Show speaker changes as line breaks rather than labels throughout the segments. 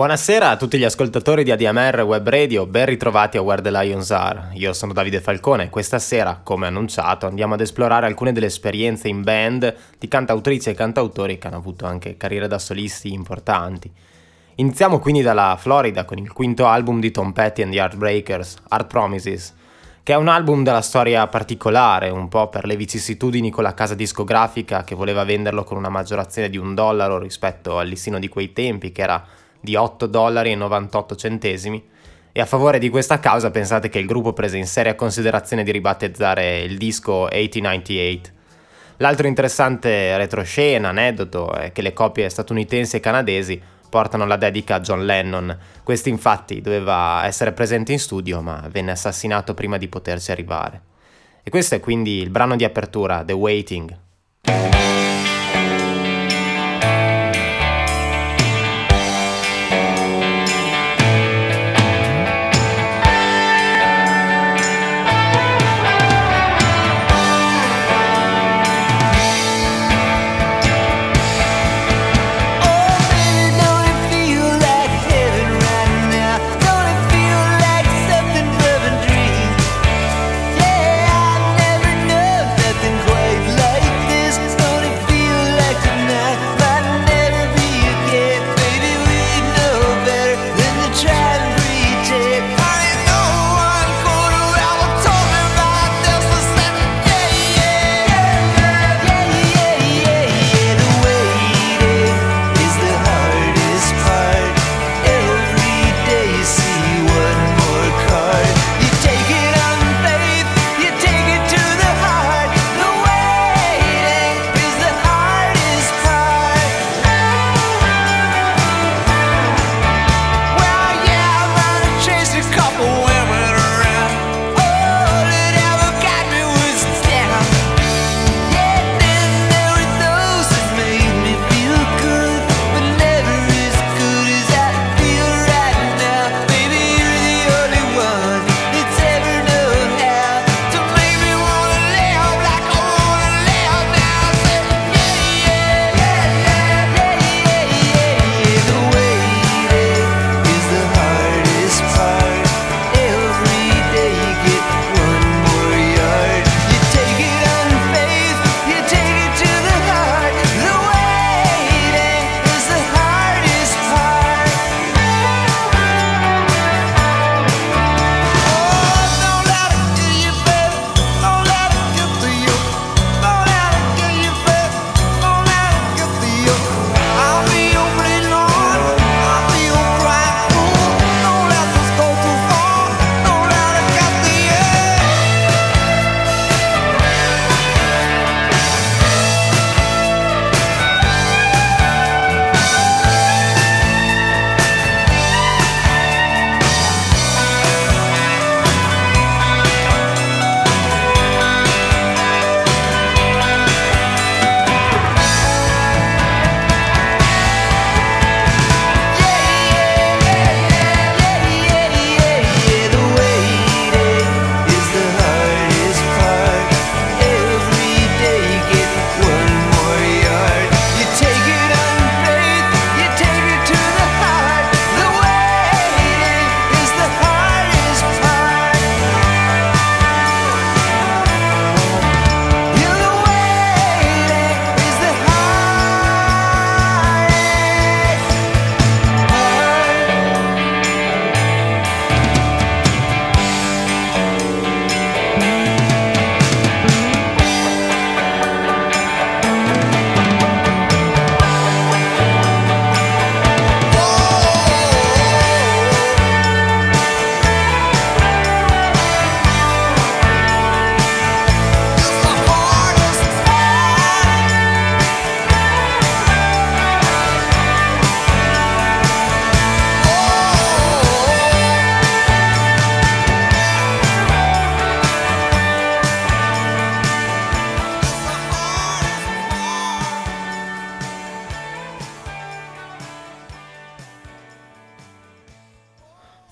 Buonasera a tutti gli ascoltatori di ADMR Web Radio, ben ritrovati a Where the Lions Are. Io sono Davide Falcone e questa sera, come annunciato, andiamo ad esplorare alcune delle esperienze in band di cantautrici e cantautori che hanno avuto anche carriere da solisti importanti. Iniziamo quindi dalla Florida con il quinto album di Tom Petty and the Heartbreakers, Art Promises, che è un album dalla storia particolare, un po' per le vicissitudini con la casa discografica che voleva venderlo con una maggiorazione di un dollaro rispetto al listino di quei tempi, che era di 8 dollari 98 centesimi. E a favore di questa causa pensate che il gruppo prese in seria considerazione di ribattezzare il disco 8098. L'altro interessante retroscena, aneddoto, è che le coppie statunitensi e canadesi portano la dedica a John Lennon. Questo infatti doveva essere presente in studio, ma venne assassinato prima di poterci arrivare. E questo è quindi il brano di apertura, The Waiting.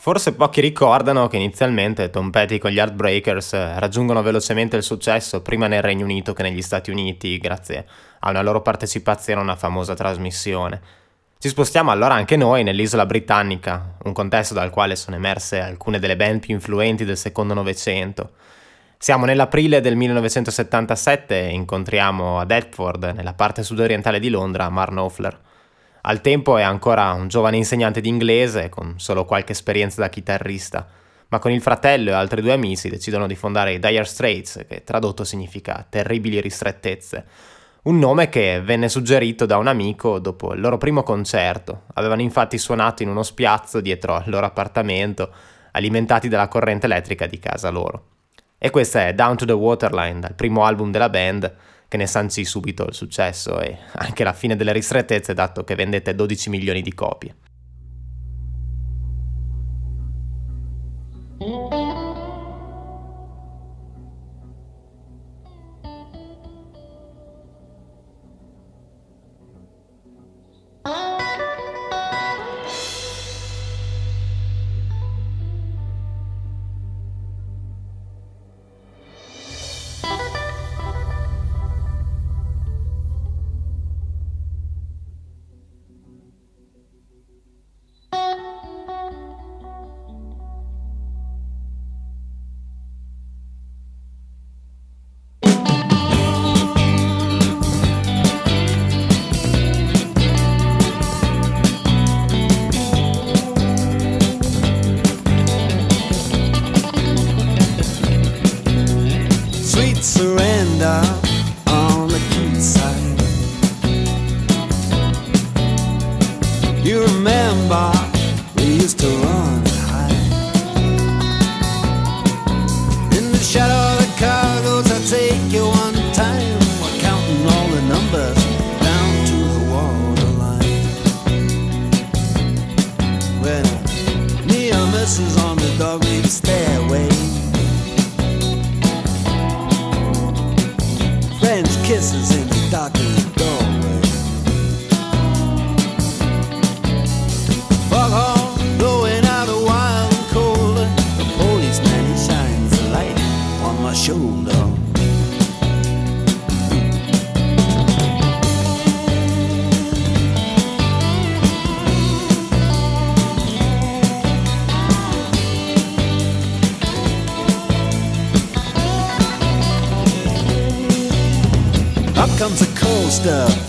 Forse pochi ricordano che inizialmente Tom Petty con gli Heartbreakers eh, raggiungono velocemente il successo prima nel Regno Unito che negli Stati Uniti grazie a una loro partecipazione a una famosa trasmissione. Ci spostiamo allora anche noi nell'isola britannica, un contesto dal quale sono emerse alcune delle band più influenti del secondo Novecento. Siamo nell'aprile del 1977 e incontriamo a Deptford, nella parte sudorientale di Londra, Mark Knopfler. Al tempo è ancora un giovane insegnante di inglese, con solo qualche esperienza da chitarrista, ma con il fratello e altri due amici decidono di fondare i Dire Straits, che tradotto significa terribili ristrettezze, un nome che venne suggerito da un amico dopo il loro primo concerto. Avevano infatti suonato in uno spiazzo dietro al loro appartamento, alimentati dalla corrente elettrica di casa loro. E questa è Down to the Waterline, dal primo album della band, che ne sancì subito il successo e anche la fine delle ristrettezze, dato che vendette 12 milioni di copie.
Kisses in the darkened stuff.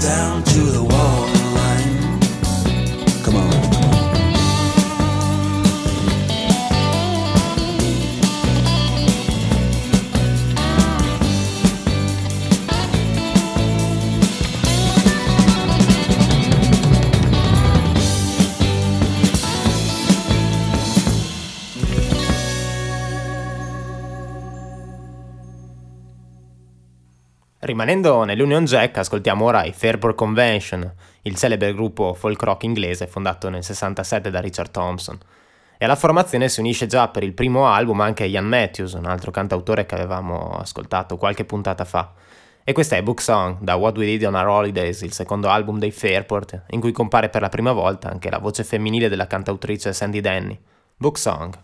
Down to the
Rimanendo nell'Union Jack, ascoltiamo ora i Fairport Convention, il celebre gruppo folk rock inglese fondato nel 67 da Richard Thompson. E alla formazione si unisce già per il primo album anche Ian Matthews, un altro cantautore che avevamo ascoltato qualche puntata fa.
E questa è Book Song da What We Did on Our Holidays, il secondo album dei Fairport, in cui compare per la prima volta anche la voce femminile della cantautrice Sandy Denny. Book Song.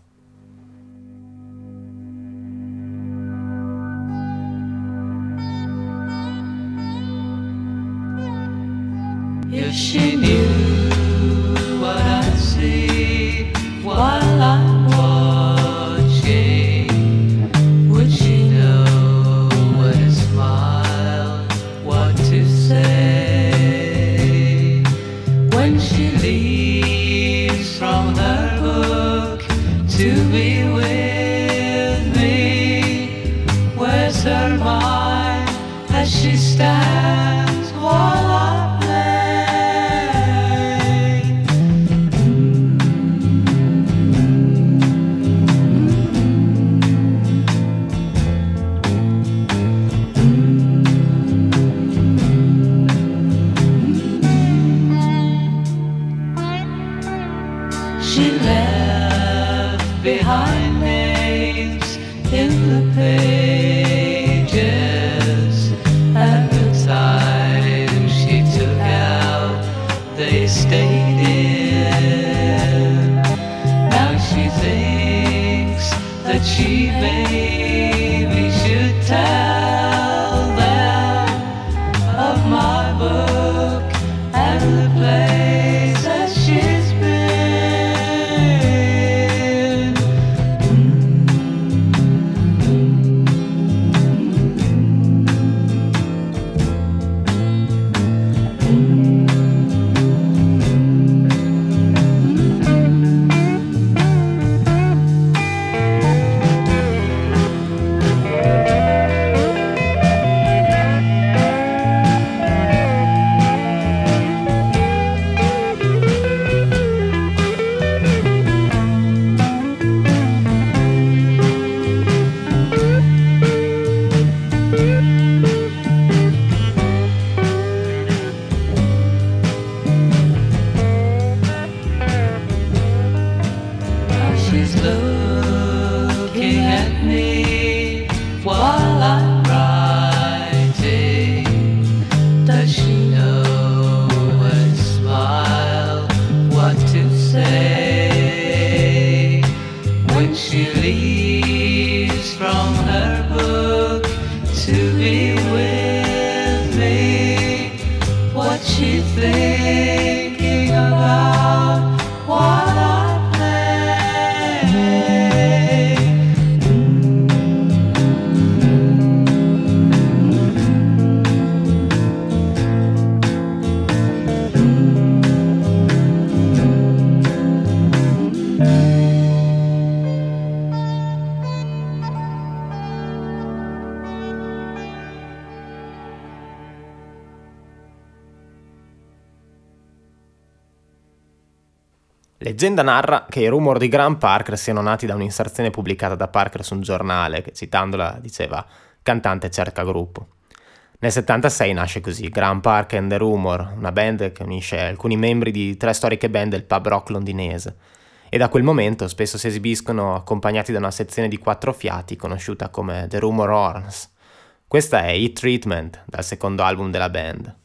If she knew what I see while I
leggenda narra che i rumor di Graham Parker siano nati da un'inserzione pubblicata da Parker su un giornale che, citandola, diceva cantante cerca gruppo. Nel 76 nasce così Graham Parker and the Rumor, una band che unisce alcuni membri di tre storiche band del pub rock londinese e da quel momento spesso si esibiscono accompagnati da una sezione di quattro fiati conosciuta come The Rumor Horns. Questa è Heat Treatment, dal secondo album della band.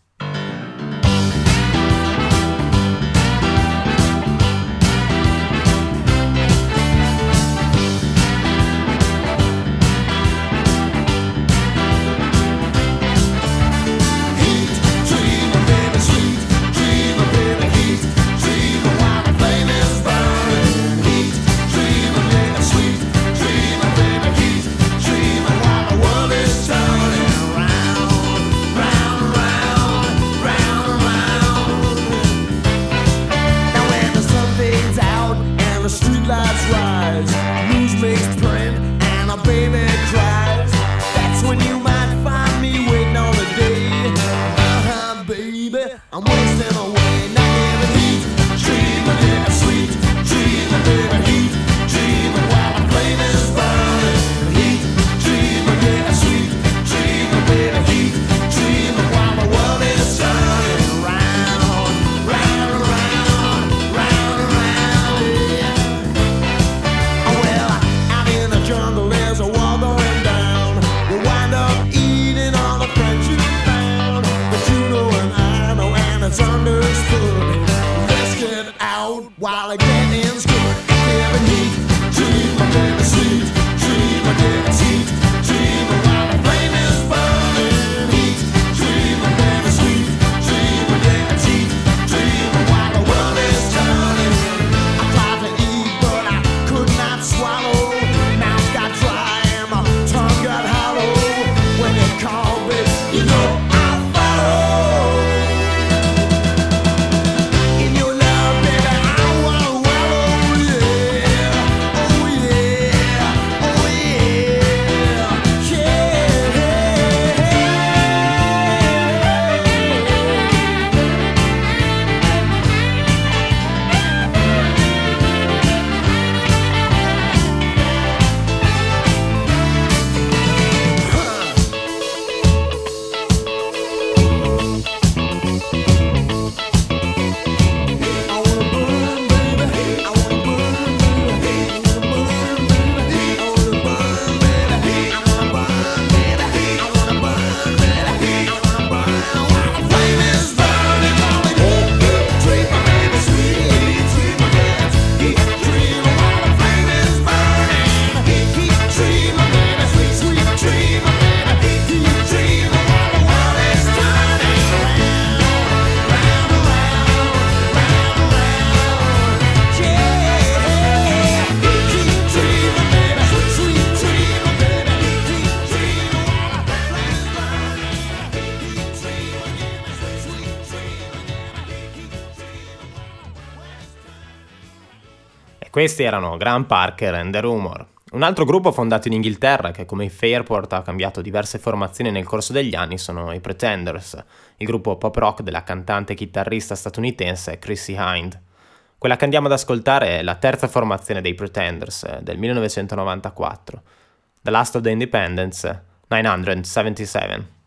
Questi erano Graham Parker and The Rumor, un altro gruppo fondato in Inghilterra che come Fairport ha cambiato diverse formazioni nel corso degli anni sono i Pretenders, il gruppo pop rock della cantante e chitarrista statunitense Chrissy Hind. Quella che andiamo ad ascoltare è la terza formazione dei Pretenders eh, del 1994, The Last of the Independence 977.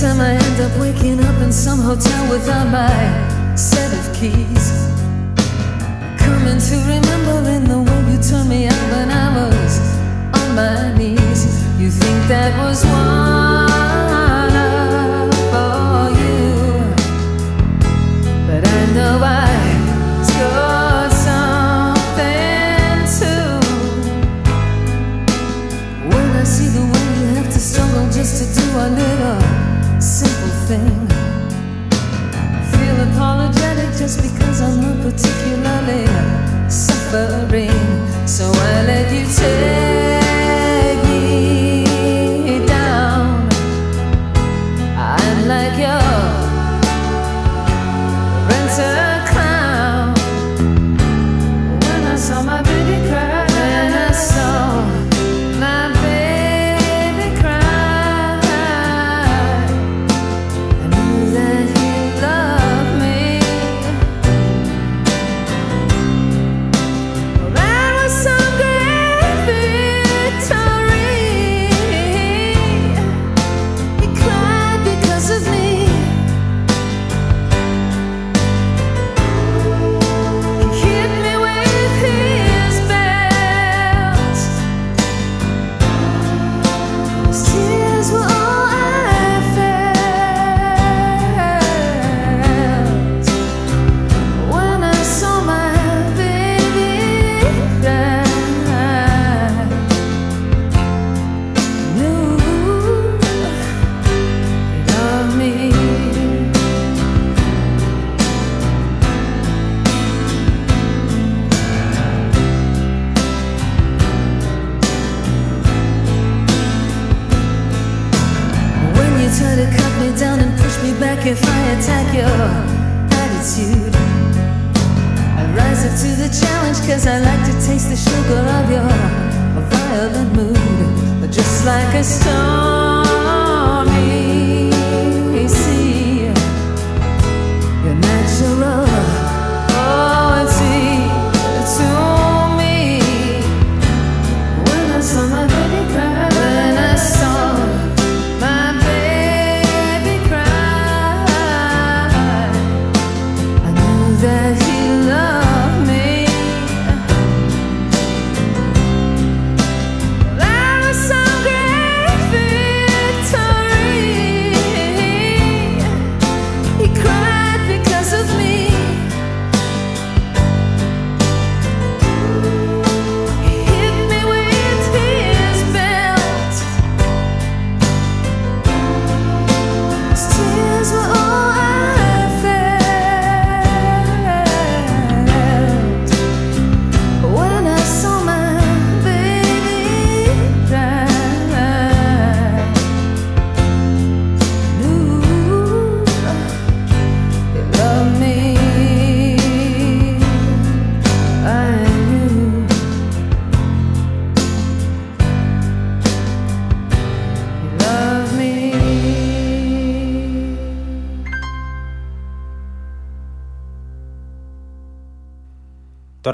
time I end up waking up in some hotel without my set of keys. Coming to remember in the way you turned me out when I was on my knees. You think that was one.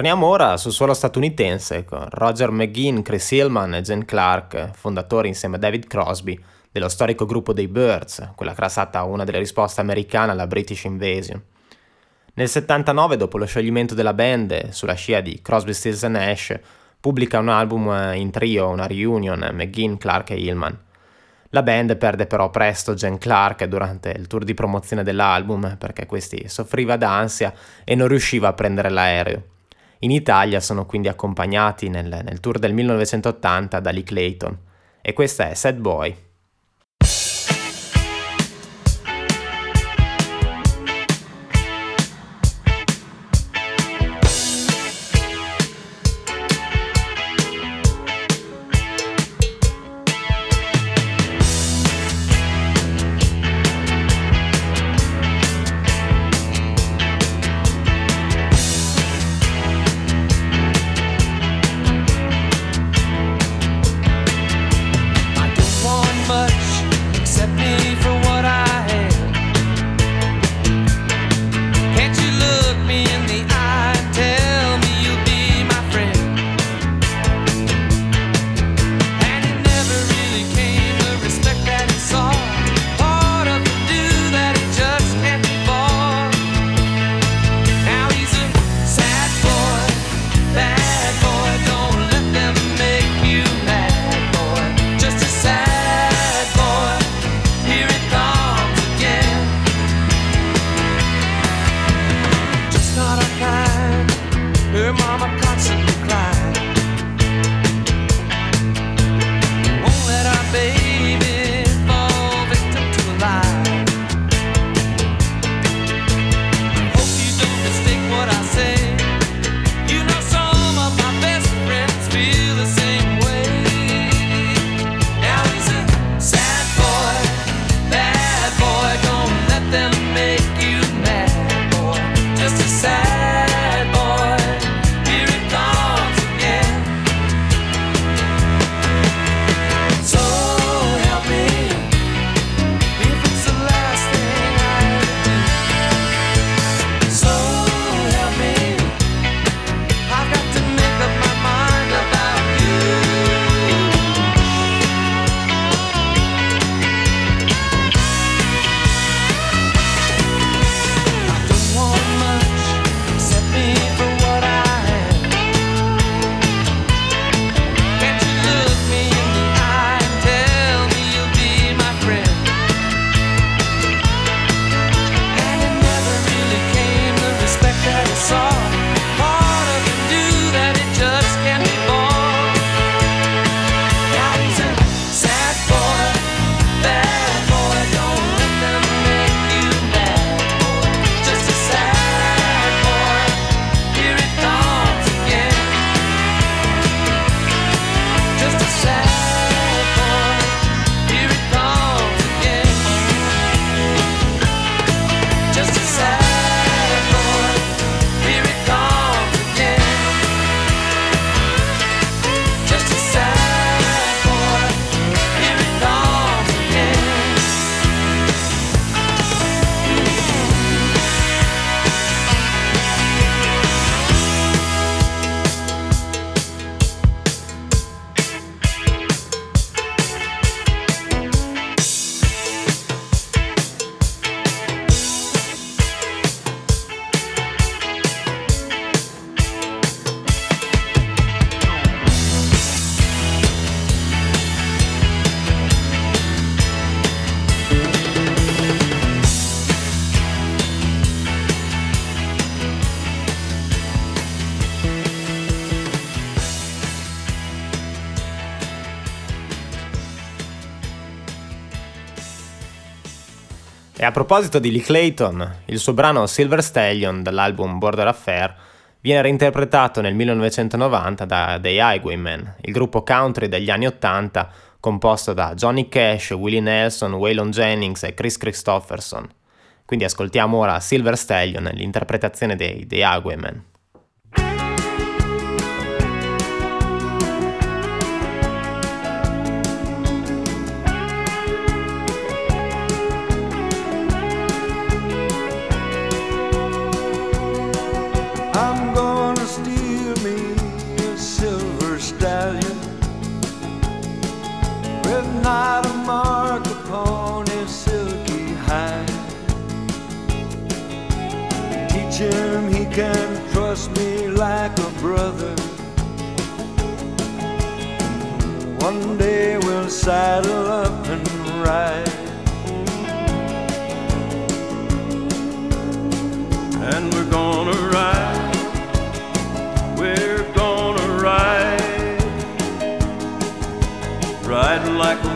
Torniamo ora sul suolo statunitense con Roger McGinn, Chris Hillman e Jen Clark, fondatori insieme a David Crosby dello storico gruppo dei Birds, quella stata una delle risposte americane alla British Invasion. Nel 79, dopo lo scioglimento della band, sulla scia di Crosby, Stills Nash, pubblica un album eh, in trio, una reunion, McGinn, Clark e Hillman. La band perde però presto Jen Clark durante il tour di promozione dell'album perché questi soffriva d'ansia e non riusciva a prendere l'aereo. In Italia sono quindi accompagnati nel, nel tour del 1980 da Lee Clayton e questa è Sad Boy. E a proposito di Lee Clayton, il suo brano Silver Stallion dall'album Border Affair viene reinterpretato nel 1990 da The Highwaymen, il gruppo country degli anni 80 composto da Johnny Cash, Willie Nelson, Waylon Jennings e Chris Christopherson. Quindi ascoltiamo ora Silver Stallion, l'interpretazione dei The Highwaymen.
mark upon his silky hide.
Teach him he can trust me like a brother. One day we'll saddle up and ride. And we're gonna ride, we're gonna ride, ride like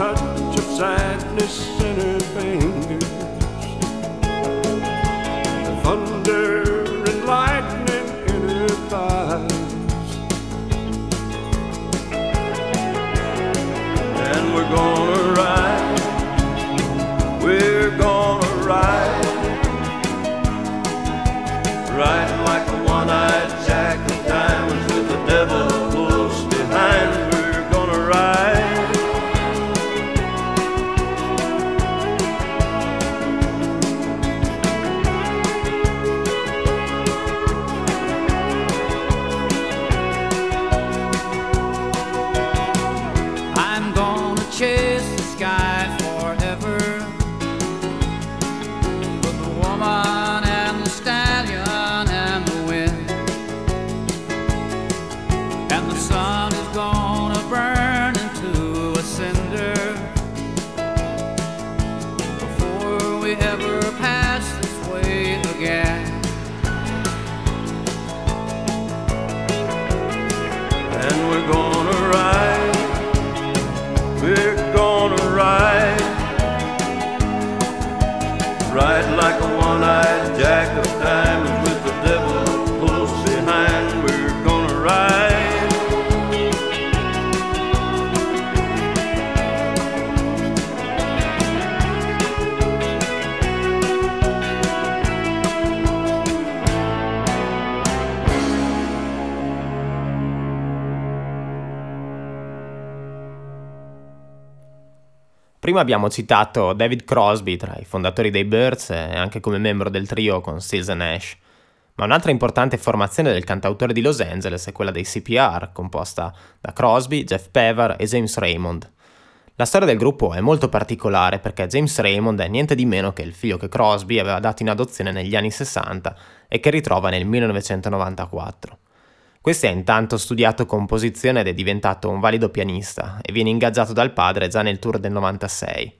touch of sadness
Prima abbiamo citato David Crosby tra i fondatori dei Birds e anche come membro del trio con and Nash. Ma un'altra importante formazione del cantautore di Los Angeles è quella dei CPR, composta da Crosby, Jeff Pevar e James Raymond. La storia del gruppo è molto particolare perché James Raymond è niente di meno che il figlio che Crosby aveva dato in adozione negli anni 60 e che ritrova nel 1994. Questi ha intanto studiato composizione ed è diventato un valido pianista e viene ingaggiato dal padre già nel tour del 96.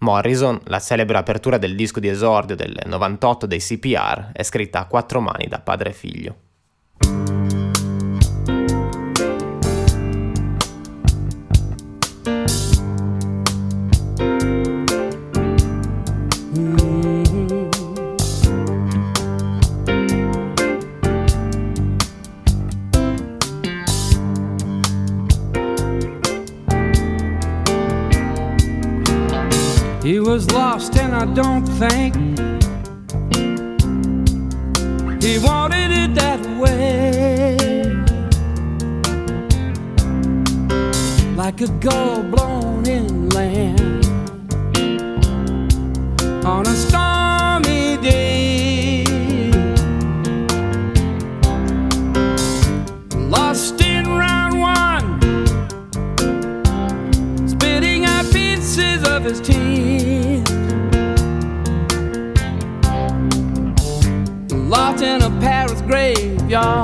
Morrison, la celebre apertura del disco di esordio del 98 dei CPR, è scritta a quattro mani da padre e figlio.
Was lost, and I don't think he wanted it that way. Like a gull blown inland on a stormy Lost in a Paris graveyard,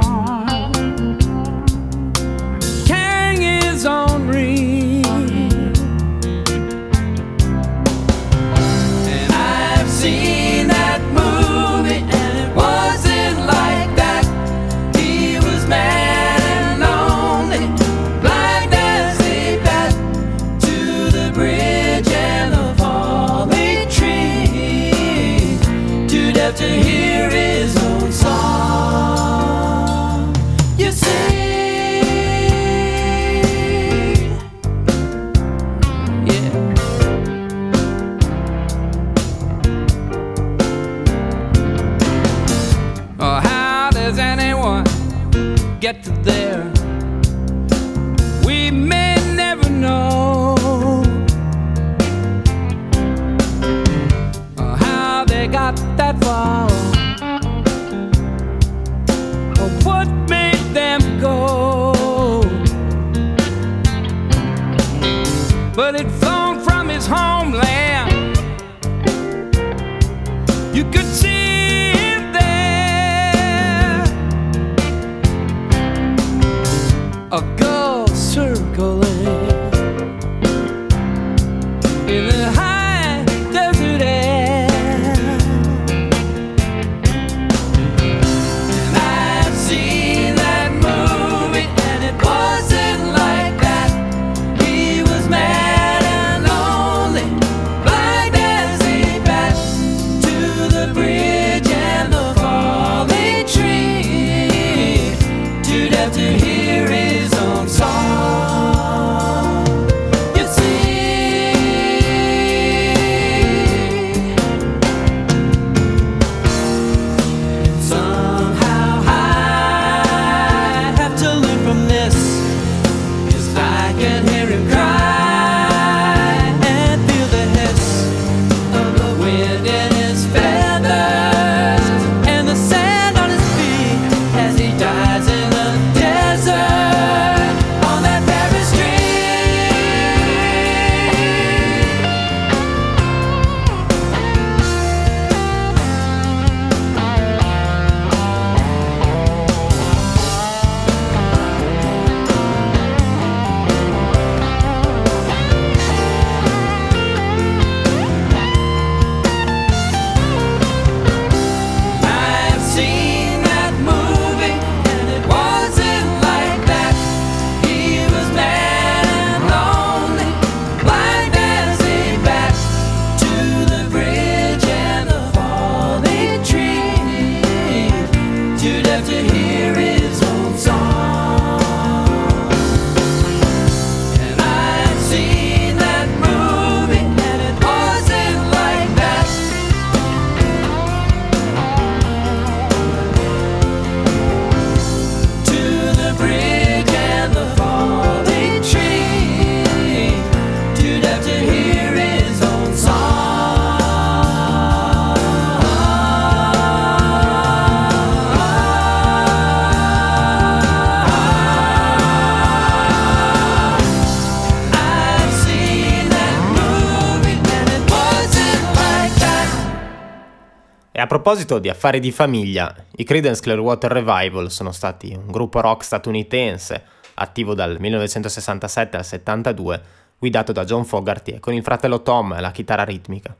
proposito di affari di famiglia, i Creedence Clearwater Revival sono stati un gruppo rock statunitense attivo dal 1967 al 72, guidato da John Fogerty e con il fratello Tom alla chitarra ritmica.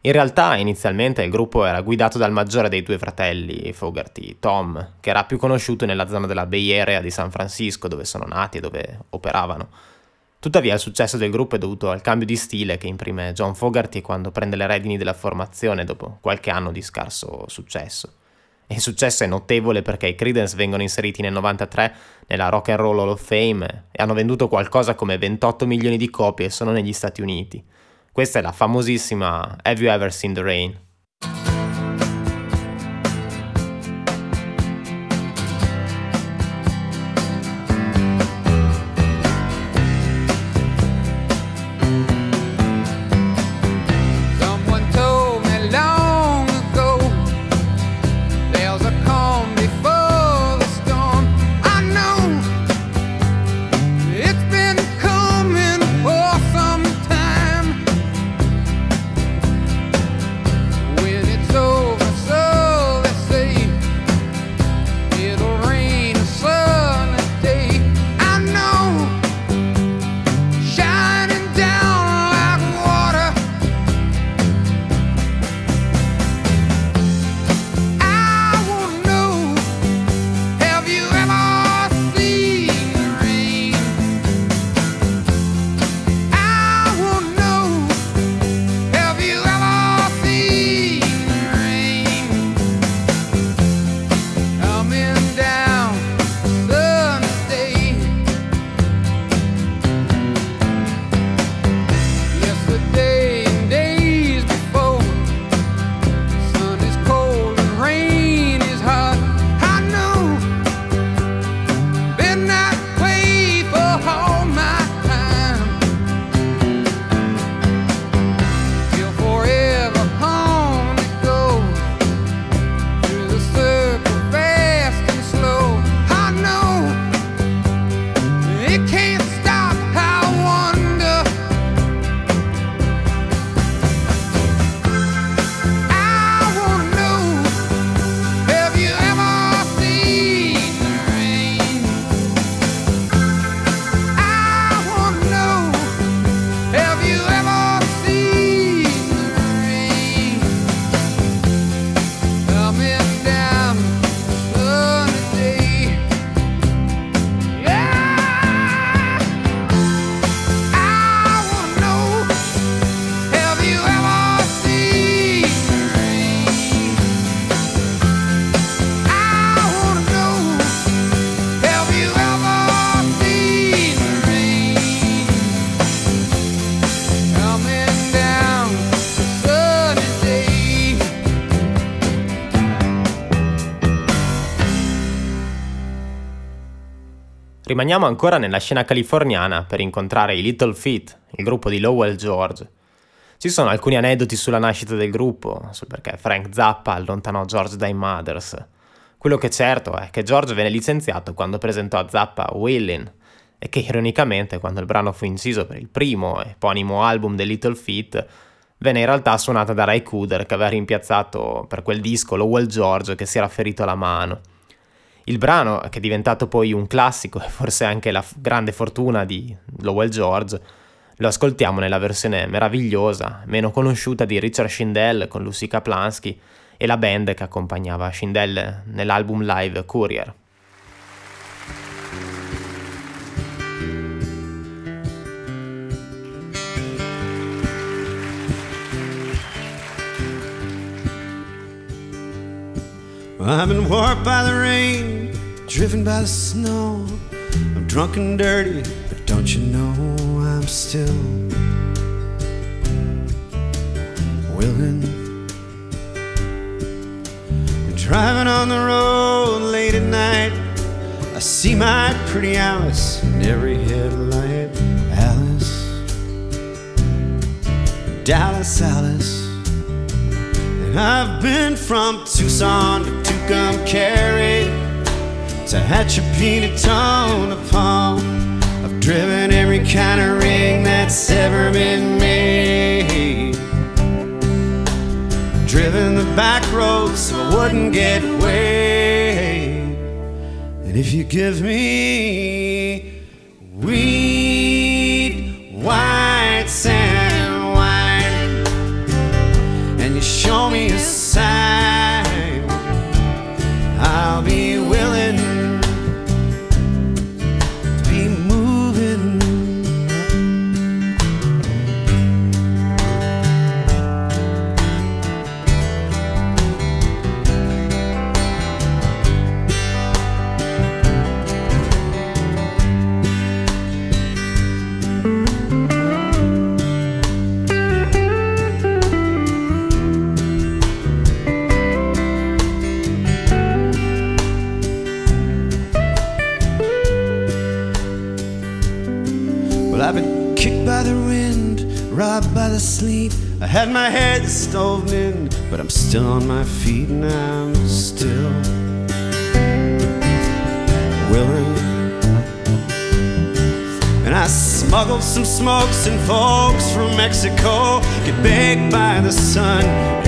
In realtà inizialmente il gruppo era guidato dal maggiore dei due fratelli, Fogerty, Tom, che era più conosciuto nella zona della Bay Area di San Francisco dove sono nati e dove operavano. Tuttavia il successo del gruppo è dovuto al cambio di stile che imprime John Fogerty quando prende le redini della formazione dopo qualche anno di scarso successo. E il successo è notevole perché i Creedence vengono inseriti nel 93 nella Rock and Roll Hall of Fame e hanno venduto qualcosa come 28 milioni di copie solo negli Stati Uniti. Questa è la famosissima Have You Ever Seen the Rain? Rimaniamo ancora nella scena californiana per incontrare i Little Feat, il gruppo di Lowell George. Ci sono alcuni aneddoti sulla nascita del gruppo, sul perché Frank Zappa allontanò George dai Mothers. Quello che è certo è che George venne licenziato quando presentò a Zappa Willin' e che ironicamente quando il brano fu inciso per il primo eponimo album dei Little Feat venne in realtà suonata da Ray Cooder che aveva rimpiazzato per quel disco Lowell George che si era ferito la mano. Il brano, che è diventato poi un classico e forse anche la f- grande fortuna di Lowell George, lo ascoltiamo nella versione meravigliosa, meno conosciuta di Richard Schindel con Lucy Kaplansky e la band che accompagnava Schindel nell'album live Courier.
I've been warped by the rain, driven by the snow. I'm drunk and dirty, but don't you know I'm still willing? Driving on the road late at night, I see my pretty Alice in every headlight. Alice, Dallas, Alice. And I've been from Tucson to Tucumcari to Hatchapeta, Tonopah. I've driven every kind of ring that's ever been made. Driven the back roads so I wouldn't get weighed. And if you give me weed, white sand my head in, but I'm still on my feet and I'm still willing. And I smuggled some smokes and folks from Mexico. Get baked by the sun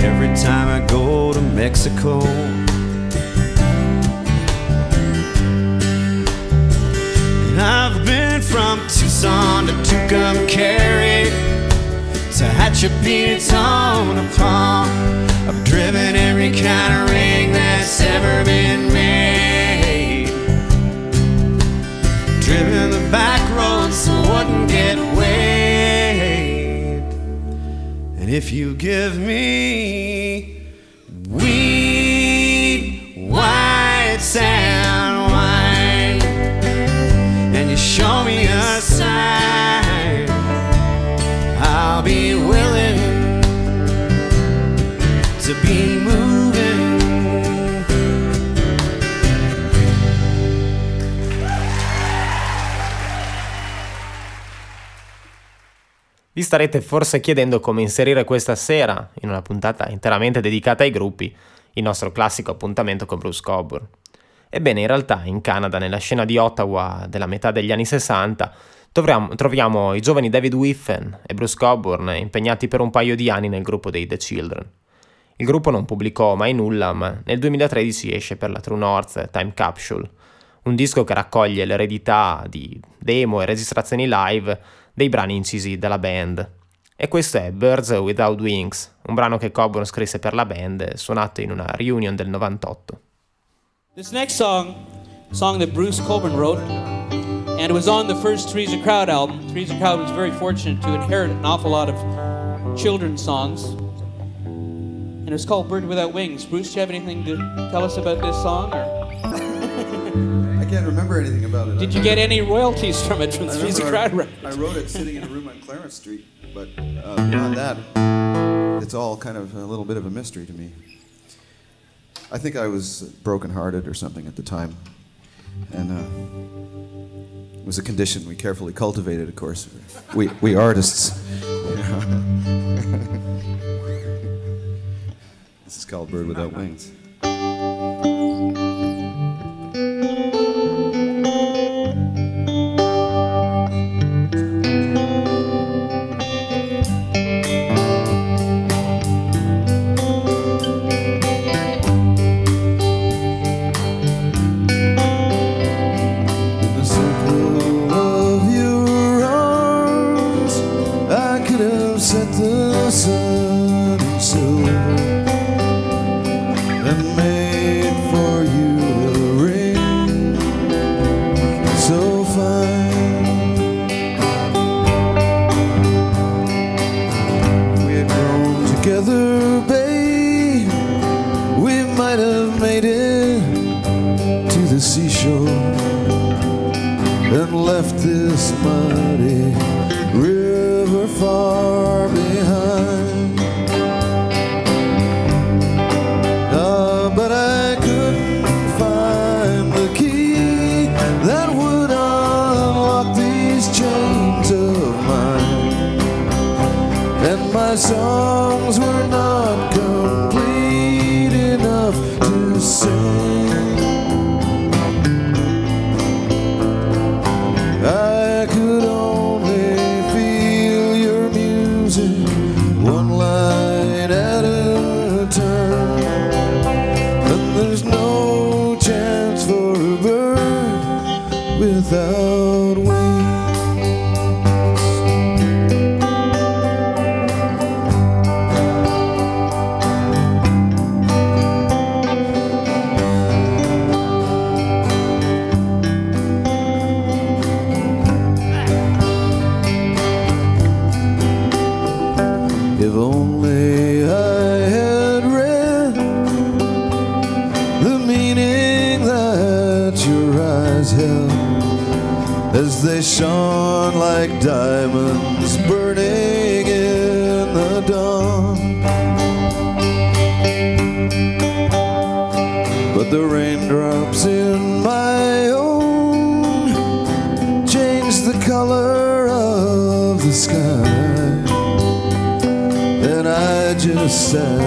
every time I go to Mexico. And I've been from Tucson to Tucumcari to Hatchapeta, Tonopah. I've driven every kind of ring that's ever been made. Driven the back roads so I wouldn't get weighed. And if you give me
starete forse chiedendo come inserire questa sera, in una puntata interamente dedicata ai gruppi, il nostro classico appuntamento con Bruce Coburn. Ebbene, in realtà in Canada, nella scena di Ottawa della metà degli anni 60, troviamo, troviamo i giovani David Whiffen e Bruce Coburn impegnati per un paio di anni nel gruppo dei The Children. Il gruppo non pubblicò mai nulla, ma nel 2013 esce per la True North Time Capsule, un disco che raccoglie l'eredità di demo e registrazioni live dei brani incisi dalla band. E questo è Birds Without Wings, un brano che Coburn scrisse per la band, suonato in una reunion del 98.
This next song, song that Bruce Coburn wrote, and it was on the first Three's a Crowd album. Three's a Crowd was very fortunate to inherit an awful lot of children's songs. And it's called Bird Without Wings. Bruce, do you have anything to tell us about this song?
can't remember anything about it.
Did you get any royalties from it from
the
Crowd Records?
I wrote it sitting in a room on Clarence Street, but uh, beyond that, it's all kind of a little bit of a mystery to me. I think I was brokenhearted or something at the time,
and uh, it was a condition we carefully cultivated, of course. We we artists. this is called Bird Without Wings. older, babe, we might have made it to the seashore and left this muddy river far.
sun.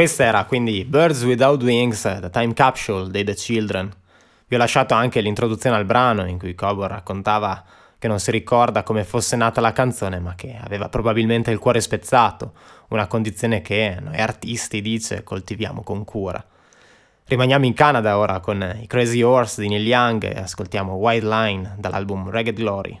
Questa era quindi Birds Without Wings, The Time Capsule dei The Children. Vi ho lasciato anche l'introduzione al brano in cui Cobo raccontava che non si ricorda come fosse nata la canzone, ma che aveva probabilmente il cuore spezzato, una condizione che noi artisti, dice, coltiviamo con cura. Rimaniamo in Canada ora con i Crazy Horse di Neil Young e ascoltiamo Wild Line dall'album Ragged Glory.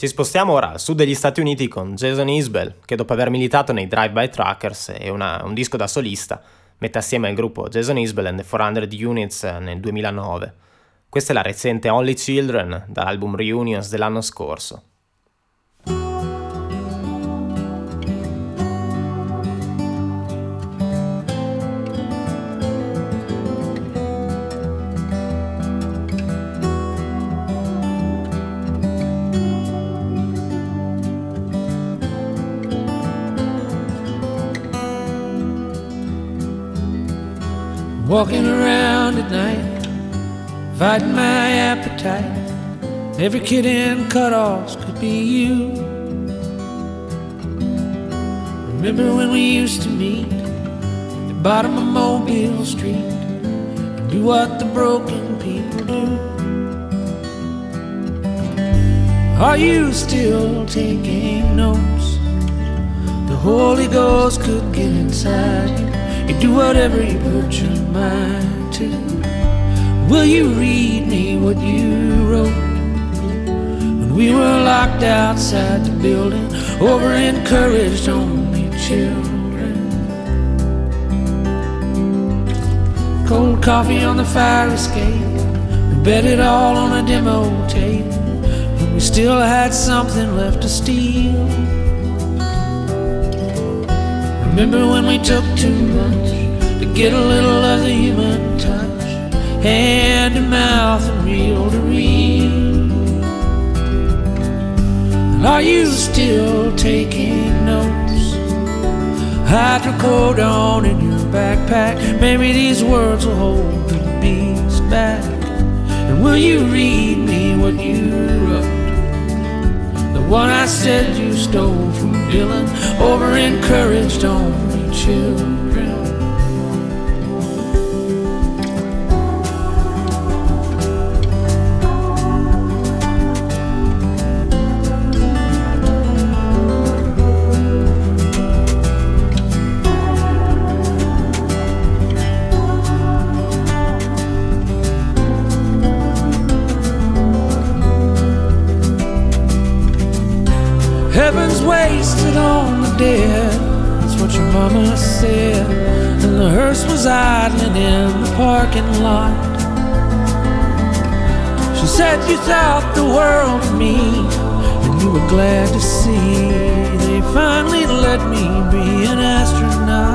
Ci spostiamo ora al sud degli Stati Uniti con Jason Isbell, che dopo aver militato nei Drive-By Truckers e una- un disco da solista, mette assieme il gruppo Jason Isbell and the 400 Units eh, nel 2009. Questa è la recente Only Children dall'album Reunions dell'anno scorso.
Walking around at night, fighting my appetite. Every kid in cutoffs could be you. Remember when we used to meet at the bottom of Mobile Street and do what the broken people do? Are you still taking notes? The Holy Ghost could get inside you. You do whatever you put your mind to. Will you read me what you wrote when we were locked outside the building, over encouraged only children? Cold coffee on the fire escape. We bet it all on a demo tape. But we still had something left to steal. Remember when we took too much to get a little of the human touch, hand to mouth and reel to reel? And are you still taking notes? Hydrocodone in your backpack. Maybe these words will hold the beast back. And will you read me what you wrote? The one I said you stole from Over encouraged only children. Parking lot. She said you thought the world of me, and you were glad to see they finally let me be an astronaut.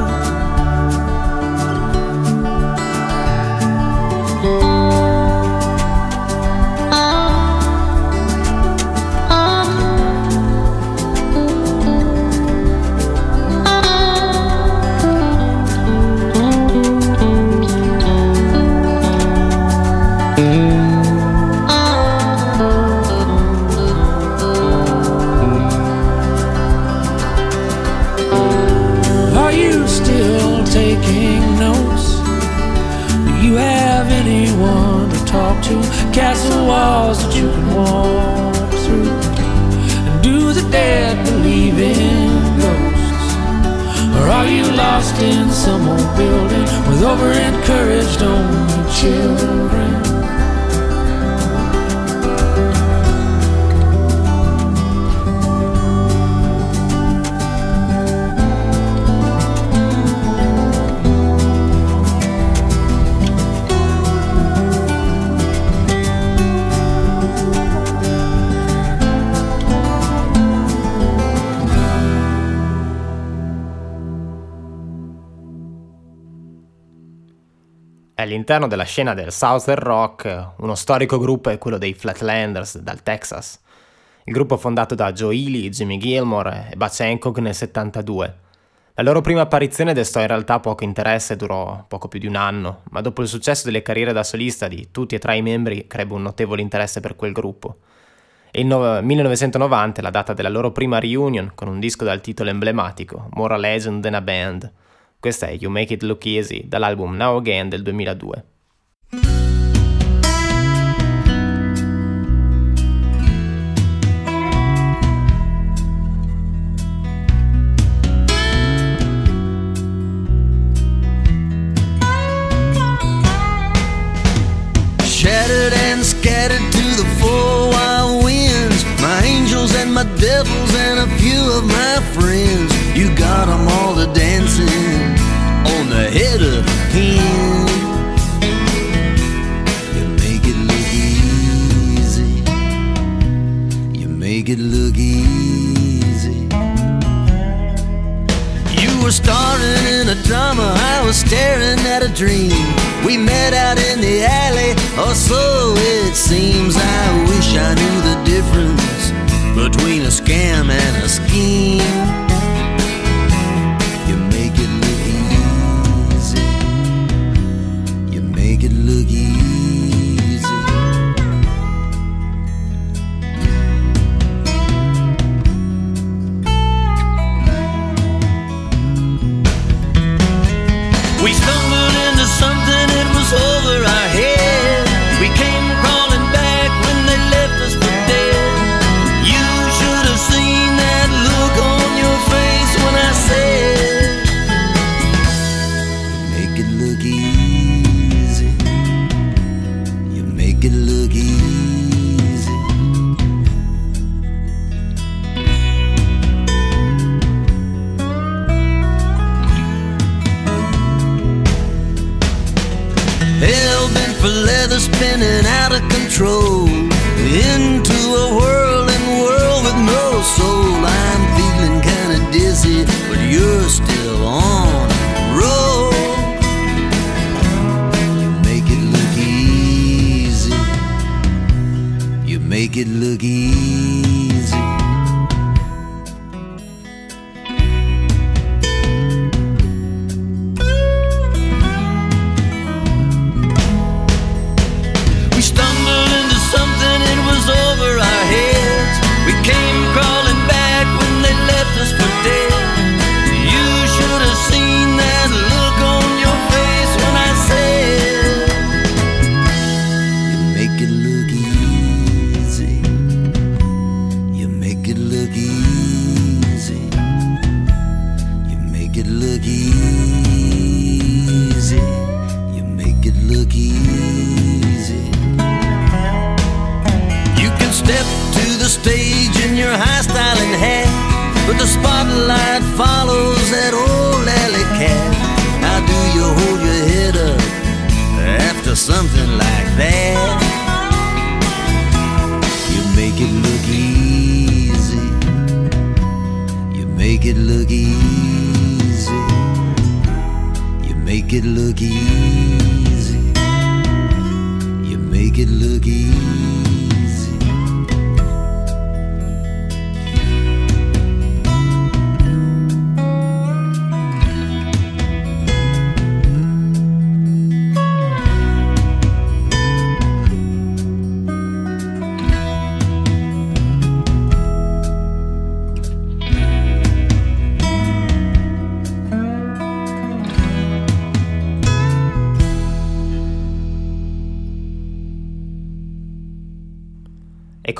To? Castle walls that you can walk through. And do the dead believe in ghosts? Or are you lost in some old building with over encouraged only children?
All'interno della scena del Southern Rock, uno storico gruppo è quello dei Flatlanders dal Texas. Il gruppo fondato da Joe Ely, Jimmy Gilmore e Butch Hancock nel 72. La loro prima apparizione destò in realtà poco interesse e durò poco più di un anno, ma dopo il successo delle carriere da solista di tutti e tre i membri crebbe un notevole interesse per quel gruppo. E il no- 1990 è la data della loro prima reunion con un disco dal titolo emblematico, More a Legend Than a Band. Questa è You Make It Look Easy dall'album Now Again del 2002.
Shattered and scattered. My devils and a few of my friends. You got 'em all to dancing on the head of a pin. You make it look easy. You make it look easy. You were starring in a drama, I was staring at a dream. We met out in the alley, or so it seems. I wish I knew the difference between a scam and a scheme. Control into a whirling world with no soul. I'm feeling kinda dizzy, but you're still on roll. You make it look easy. You make it look easy.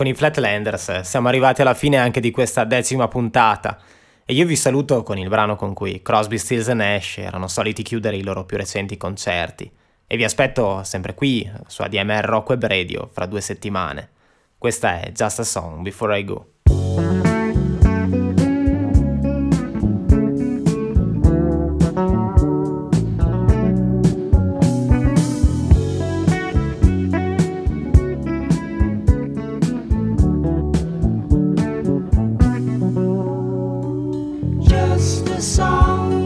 Con i Flatlanders siamo arrivati alla fine anche di questa decima puntata e io vi saluto con il brano con cui Crosby, Stills e Nash erano soliti chiudere i loro più recenti concerti e vi aspetto sempre qui su ADMR Rock Web Radio fra due settimane. Questa è Just a Song Before I Go.
It's the song.